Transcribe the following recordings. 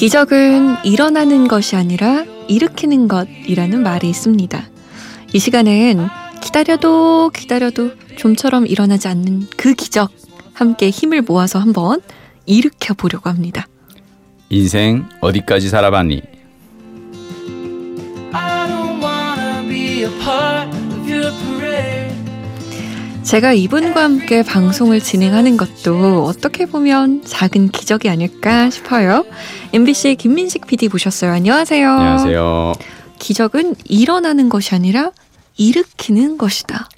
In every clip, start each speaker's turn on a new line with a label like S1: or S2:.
S1: 기적은 일어나는 것이 아니라 일으키는 것이라는 말이 있습니다. 이 시간엔 기다려도 기다려도 좀처럼 일어나지 않는 그 기적 함께 힘을 모아서 한번 일으켜 보려고 합니다.
S2: 인생 어디까지 살아봤니?
S1: 제가 이분과 함께 방송을 진행하는 것도 어떻게 보면 작은 기적이 아닐까 싶어요. MBC 김민식 PD 모셨어요. 안녕하세요.
S2: 안녕하세요.
S1: 기적은 일어나는 것이 아니라 일으키는 것이다.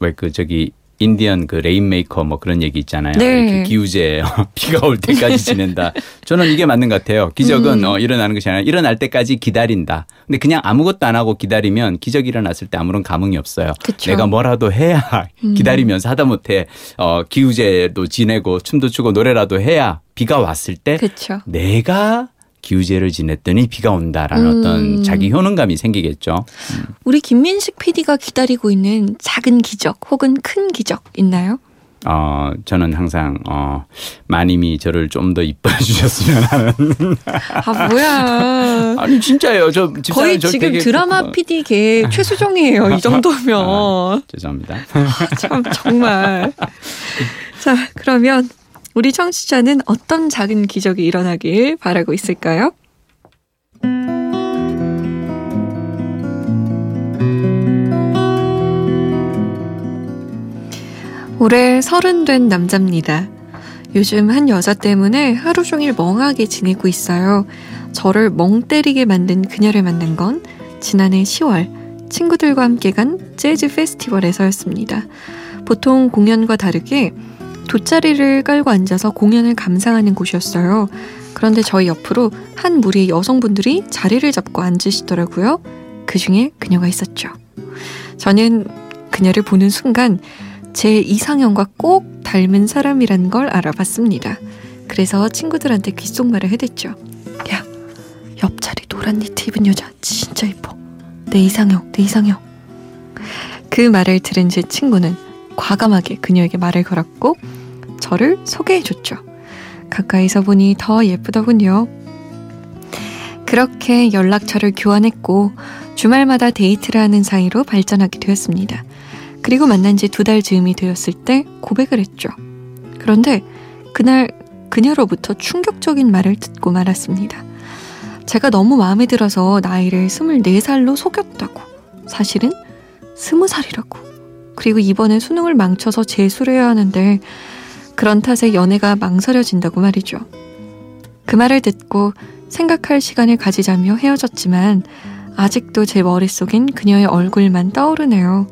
S2: 왜 그 저기 인디언 그 rainmaker 뭐 그런 얘기 있잖아요.
S1: 네.
S2: 이렇게 기우제 비가 올 때까지 지낸다. 저는 이게 맞는 것 같아요. 기적은
S1: 음.
S2: 어, 일어나는 것이 아니라 일어날 때까지 기다린다. 근데 그냥 아무것도 안 하고 기다리면 기적이 일어났을 때 아무런 감흥이 없어요.
S1: 그쵸.
S2: 내가 뭐라도 해야
S1: 음.
S2: 기다리면서 하다 못해 어, 기우제도 지내고 춤도 추고 노래라도 해야 비가 왔을 때
S1: 그렇죠.
S2: 내가 기우제를 지냈더니 비가 온다라는
S1: 음.
S2: 어떤 자기 효능감이 생기겠죠.
S1: 우리 김민식 PD가 기다리고 있는 작은 기적 혹은 큰 기적 있나요?
S2: 어, 저는 항상, 어, 마님이 저를 좀 더 이뻐해 주셨으면 하는.
S1: 아 뭐야.
S2: 아니, 진짜예요. 저
S1: 거의
S2: 저
S1: 지금
S2: 되게
S1: 드라마
S2: 그-
S1: PD계 최수종이에요. 이 정도면.
S2: 아, 죄송합니다.
S1: 참 정말. 자, 그러면 우리 청취자는 어떤 작은 기적이 일어나길 바라고 있을까요? 올해 서른 된 남자입니다. 요즘 한 여자 때문에 하루 종일 멍하게 지내고 있어요. 저를 멍 때리게 만든 그녀를 만난 건 지난해 10월 친구들과 함께 간 재즈 페스티벌에서였습니다. 보통 공연과 다르게 돗자리를 깔고 앉아서 공연을 감상하는 곳이었어요. 그런데 저희 옆으로 한 무리의 여성분들이 자리를 잡고 앉으시더라고요. 그 중에 그녀가 있었죠. 저는 그녀를 보는 순간 제 이상형과 꼭 닮은 사람이라는 걸 알아봤습니다. 그래서 친구들한테 귓속말을 해댔죠. 야, 옆자리 노란 니트 입은 여자 진짜 이뻐. 내 이상형, 내 이상형. 그 말을 들은 제 친구는 과감하게 그녀에게 말을 걸었고 저를 소개해줬죠. 가까이서 보니 더 예쁘더군요. 그렇게 연락처를 교환했고 주말마다 데이트를 하는 사이로 발전하게 되었습니다. 그리고 만난 지 두 달 즈음이 되었을 때 고백을 했죠. 그런데 그날 그녀로부터 충격적인 말을 듣고 말았습니다. 제가 너무 마음에 들어서 나이를 24살로 속였다고. 사실은 20살이라고. 그리고 이번에 수능을 망쳐서 재수를 해야 하는데 그런 탓에 연애가 망설여진다고 말이죠. 그 말을 듣고 생각할 시간을 가지자며 헤어졌지만 아직도 제 머릿속엔 그녀의 얼굴만 떠오르네요.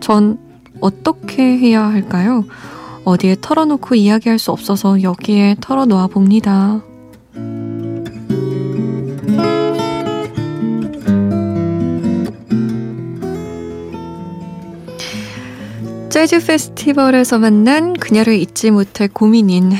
S1: 전 어떻게 해야 할까요? 어디에 털어놓고 이야기할 수 없어서 여기에 털어놓아 봅니다. 재즈 페스티벌에서 만난 그녀를 잊지 못할 고민인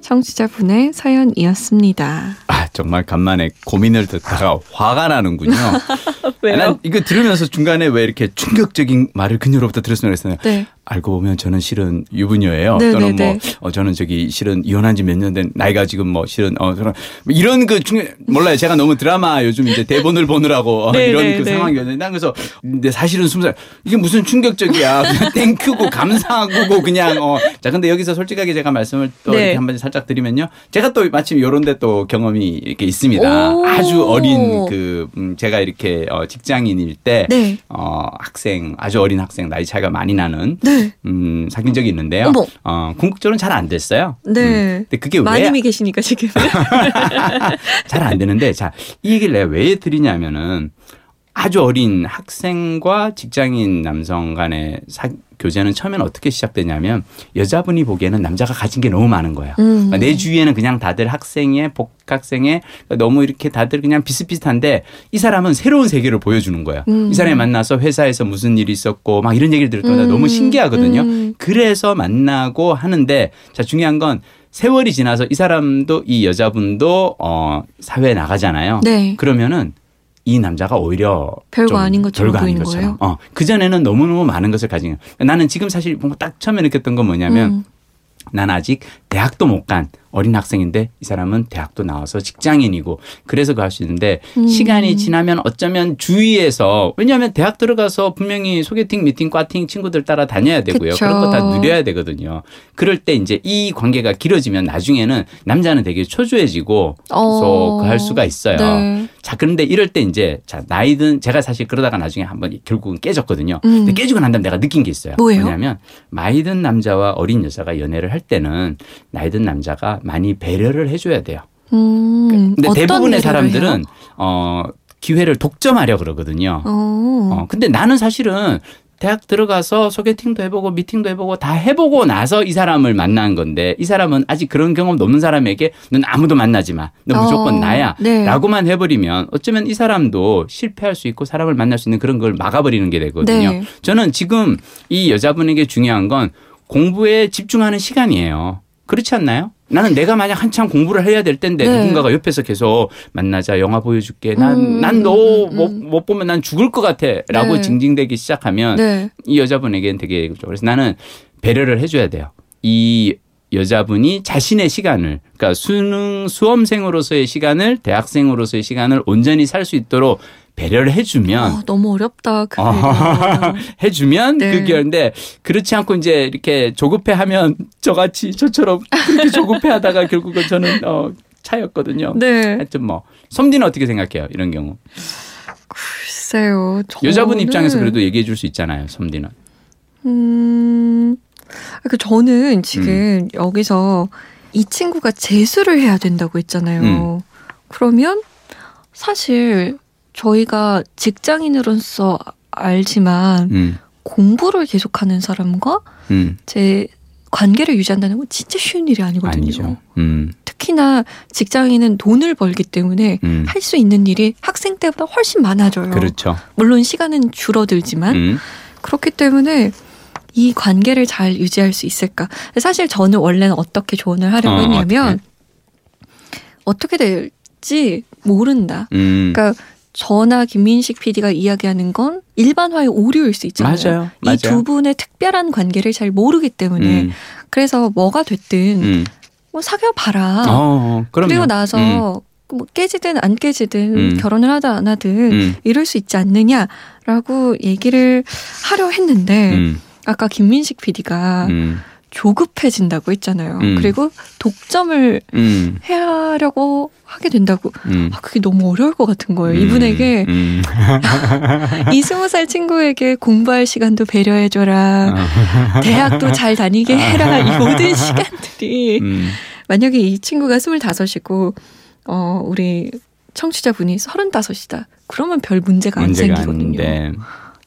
S1: 청취자분의 사연이었습니다.
S2: 아, 정말 간만에 고민을 듣다가 화가 나는군요. 난 이거 들으면서 중간에 왜 이렇게 충격적인 말을 그녀로부터 들었으면 했어요.
S1: 네.
S2: 알고 보면 저는 실은 유부녀예요.
S1: 네,
S2: 또는
S1: 네,
S2: 뭐
S1: 네.
S2: 어, 저는 저기 실은 이혼한 지 몇 년 된 나이가 지금 뭐 실은 어뭐 이런 그중 몰라요. 제가 너무 드라마 요즘 이제 대본을 보느라고 어,
S1: 네,
S2: 이런
S1: 네,
S2: 그
S1: 네.
S2: 상황이었는데 난 그래서 근데 사실은 스무 살 이게 무슨 충격적이야. 그냥 땡큐고 감사하고 그냥 어. 자 근데 여기서 솔직하게 제가 말씀을 또
S1: 네.
S2: 이렇게 한번 살짝 드리면요. 제가 또 마침 요런데 또 경험이 이렇게 있습니다.
S1: 오.
S2: 아주 어린 그 음, 제가 이렇게 어, 직장인일 때
S1: 네.
S2: 어, 학생 아주 어린 학생 나이 차이가 많이 나는
S1: 네.
S2: 음, 사귄 적이 있는데요.
S1: 어머.
S2: 어, 궁극적으로는 잘 안 됐어요.
S1: 네.
S2: 음, 근데 그게 왜
S1: 마님이 계시니까 지금.
S2: 잘 안 되는데 자, 이 얘기를 내가 왜 드리냐면은 아주 어린 학생과 직장인 남성 간의 사, 교제는 처음에는 어떻게 시작되냐면 여자분이 보기에는 남자가 가진 게 너무 많은 거야.
S1: 음.
S2: 그러니까 내 주위에는 그냥 다들 학생에 복학생에 너무 이렇게 다들 그냥 비슷비슷한데 이 사람은 새로운 세계를 보여주는 거야.
S1: 음.
S2: 이 사람이 만나서 회사에서 무슨 일이 있었고 막 이런 얘기를 들을 때마다
S1: 음.
S2: 너무 신기하거든요.
S1: 음.
S2: 그래서 만나고 하는데 자 중요한 건 세월이 지나서 이 사람도 이 여자분도 어 사회에 나가잖아요.
S1: 네.
S2: 그러면은 이 남자가 오히려
S1: 별거
S2: 좀
S1: 아닌 것처럼
S2: 별거 아닌 것처럼.
S1: 거예요?
S2: 어, 그 전에는 너무 너무 많은 것을 가진. 나는 지금 사실 뭔가 딱 처음에 느꼈던 건 뭐냐면
S1: 음.
S2: 난 아직 대학도 못 간 어린 학생인데 이 사람은 대학도 나와서 직장인이고 그래서 그할수 있는데
S1: 음.
S2: 시간이 지나면 어쩌면 주위에서 왜냐하면 대학 들어가서 분명히 소개팅, 미팅, 과팅 친구들 따라 다녀야 되고요.
S1: 그쵸.
S2: 그런 거 다 누려야 되거든요. 그럴 때 이제 이 관계가 길어지면 나중에는 남자는 되게 초조해지고
S1: 어.
S2: 그할 수가 있어요.
S1: 네.
S2: 자, 그런데 이럴 때 이제 자, 나이든 제가 사실 그러다가 나중에 한번 결국은 깨졌거든요.
S1: 음.
S2: 근데 깨지고 난 다음에 내가 느낀 게 있어요.
S1: 뭐예요?
S2: 뭐냐면 나이든 남자와 어린 여자가 연애를 할 때는 나이든 남자가 많이 배려를 해줘야 돼요.
S1: 음,
S2: 근데 대부분의 사람들은
S1: 해요?
S2: 어 기회를 독점하려 그러거든요.
S1: 어.
S2: 어, 근데 나는 사실은 대학 들어가서 소개팅도 해보고 미팅도 해보고 다 해보고 나서 이 사람을 만난 건데 이 사람은 아직 그런 경험도 없는 사람에게 넌 아무도 만나지 마. 너 무조건
S1: 어,
S2: 나야.
S1: 네.
S2: 라고만 해버리면 어쩌면 이 사람도 실패할 수 있고 사람을 만날 수 있는 그런 걸 막아버리는 게 되거든요.
S1: 네.
S2: 저는 지금 이 여자분에게 중요한 건 공부에 집중하는 시간이에요. 그렇지 않나요? 나는 내가 만약 한참 공부를 해야 될 텐데
S1: 네.
S2: 누군가가 옆에서 계속 만나자 영화 보여줄게 난
S1: 음,
S2: 난너
S1: 음,
S2: 못
S1: 음.
S2: 못 보면 난 죽을 것 같아라고
S1: 네.
S2: 징징대기 시작하면
S1: 네.
S2: 이 여자분에게는 되게 그렇죠. 그래서 나는 배려를 해줘야 돼요. 이 여자분이 자신의 시간을 그러니까 수능 수험생으로서의 시간을 대학생으로서의 시간을 온전히 살 수 있도록 배려를 해주면
S1: 아, 너무 어렵다. 그
S2: 아,
S1: 배려.
S2: 해주면
S1: 네.
S2: 그게 하는데 그렇지 않고 이제 이렇게 조급해하면 저같이 저처럼 그렇게 조급해하다가 결국은 저는 어 차였거든요.
S1: 네.
S2: 하여튼 뭐 솜디는 어떻게 생각해요? 이런 경우
S1: 글쎄요.
S2: 여자분
S1: 저는-
S2: 입장에서 그래도 얘기해 줄 수 있잖아요. 솜디는
S1: 음, 그 저는 지금 여기서 이 친구가 재수를 해야 된다고 했잖아요. 그러면 사실 저희가 직장인으로서 알지만
S2: 음,
S1: 공부를 계속하는 사람과
S2: 음,
S1: 제 관계를 유지한다는 건 진짜 쉬운 일이 아니거든요.
S2: 아니죠. 음,
S1: 특히나 직장인은 돈을 벌기 때문에
S2: 음,
S1: 할수 있는 일이 학생 때보다 훨씬 많아져요.
S2: 그렇죠.
S1: 물론 시간은 줄어들지만
S2: 음,
S1: 그렇기 때문에 이 관계를 잘 유지할 수 있을까? 사실 저는 원래는 어떻게 조언을 하려고
S2: 어,
S1: 했냐면 어떻게 될지 모른다.
S2: 음,
S1: 그러니까 저나 김민식 PD가 이야기하는 건 일반화의 오류일 수 있잖아요.
S2: 맞아요. 맞아요.
S1: 이두 분의 특별한 관계를 잘 모르기 때문에
S2: 음,
S1: 그래서 뭐가 됐든
S2: 음.
S1: 뭐 사귀어 봐라.
S2: 어, 그럼요.
S1: 그리고 나서 뭐 깨지든 안 깨지든
S2: 음.
S1: 결혼을 하든 안 하든
S2: 음,
S1: 이럴 수 있지 않느냐라고 얘기를 하려 했는데
S2: 음,
S1: 아까 김민식 PD가
S2: 음,
S1: 조급해진다고 했잖아요.
S2: 음.
S1: 그리고 독점을
S2: 음,
S1: 하려고 하게 된다고.
S2: 음.
S1: 아, 그게 너무 어려울 것 같은 거예요.
S2: 음,
S1: 이분에게
S2: 음.
S1: 이 스무 살 친구에게 공부할 시간도 배려해줘라. 대학도 잘 다니게 해라. 이 모든 시간들이
S2: 음.
S1: 만약에 이 친구가 스물다섯이고 어 우리 청취자분이 서른다섯이다. 그러면 별 문제가 안
S2: 문제가
S1: 생기거든요.
S2: 아닌데.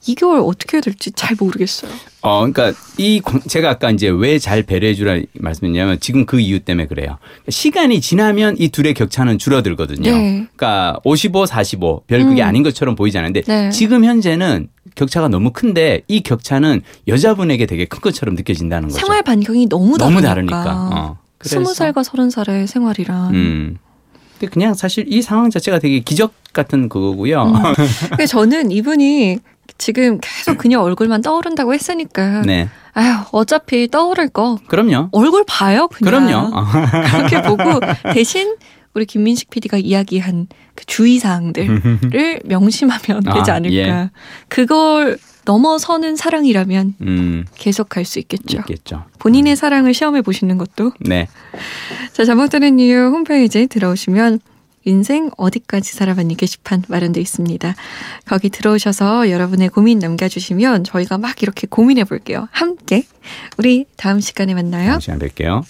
S1: 2개월 어떻게 해야 될지 잘 모르겠어요.
S2: 어, 그러니까 이 광- 제가 아까 이제 왜 잘 배려해 주라 말씀했냐면 지금 그 이유 때문에 그래요. 시간이 지나면 이 둘의 격차는 줄어들거든요.
S1: 네.
S2: 그러니까 55, 45. 별 그게
S1: 음.
S2: 아닌 것처럼 보이지 않는데
S1: 네.
S2: 지금 현재는 격차가 너무 큰데 이 격차는 여자분에게 되게 큰 것처럼 느껴진다는 거죠.
S1: 생활 반경이 너무 다르니까.
S2: 너무 다르니까. 어. 그래서-
S1: 스무 살과 서른 살의 생활이란.
S2: 음. 근데 그냥 사실 이 상황 자체가 되게 기적 같은 그거고요.
S1: 음. 근데 저는 이분이 지금 계속 그녀 얼굴만 떠오른다고 했으니까
S2: 네.
S1: 아휴 어차피 떠오를 거
S2: 그럼요.
S1: 얼굴 봐요 그냥
S2: 그럼요. 어.
S1: 그렇게 보고 대신 우리 김민식 PD가 이야기한 그 주의 사항들을 명심하면 되지
S2: 아,
S1: 않을까
S2: 예.
S1: 그걸 넘어서는 사랑이라면
S2: 음,
S1: 계속 갈수 있겠죠
S2: 있겠죠.
S1: 본인의 사랑을 시험해 보시는 것도
S2: 네.
S1: 자 잘못 들은 이유 홈페이지에 들어오시면 인생 어디까지 살아봤니 게시판 마련돼 있습니다. 거기 들어오셔서 여러분의 고민 남겨주시면 저희가 막 이렇게 고민해 볼게요. 함께 우리 다음 시간에 만나요.
S2: 다음 시간 뵐게요.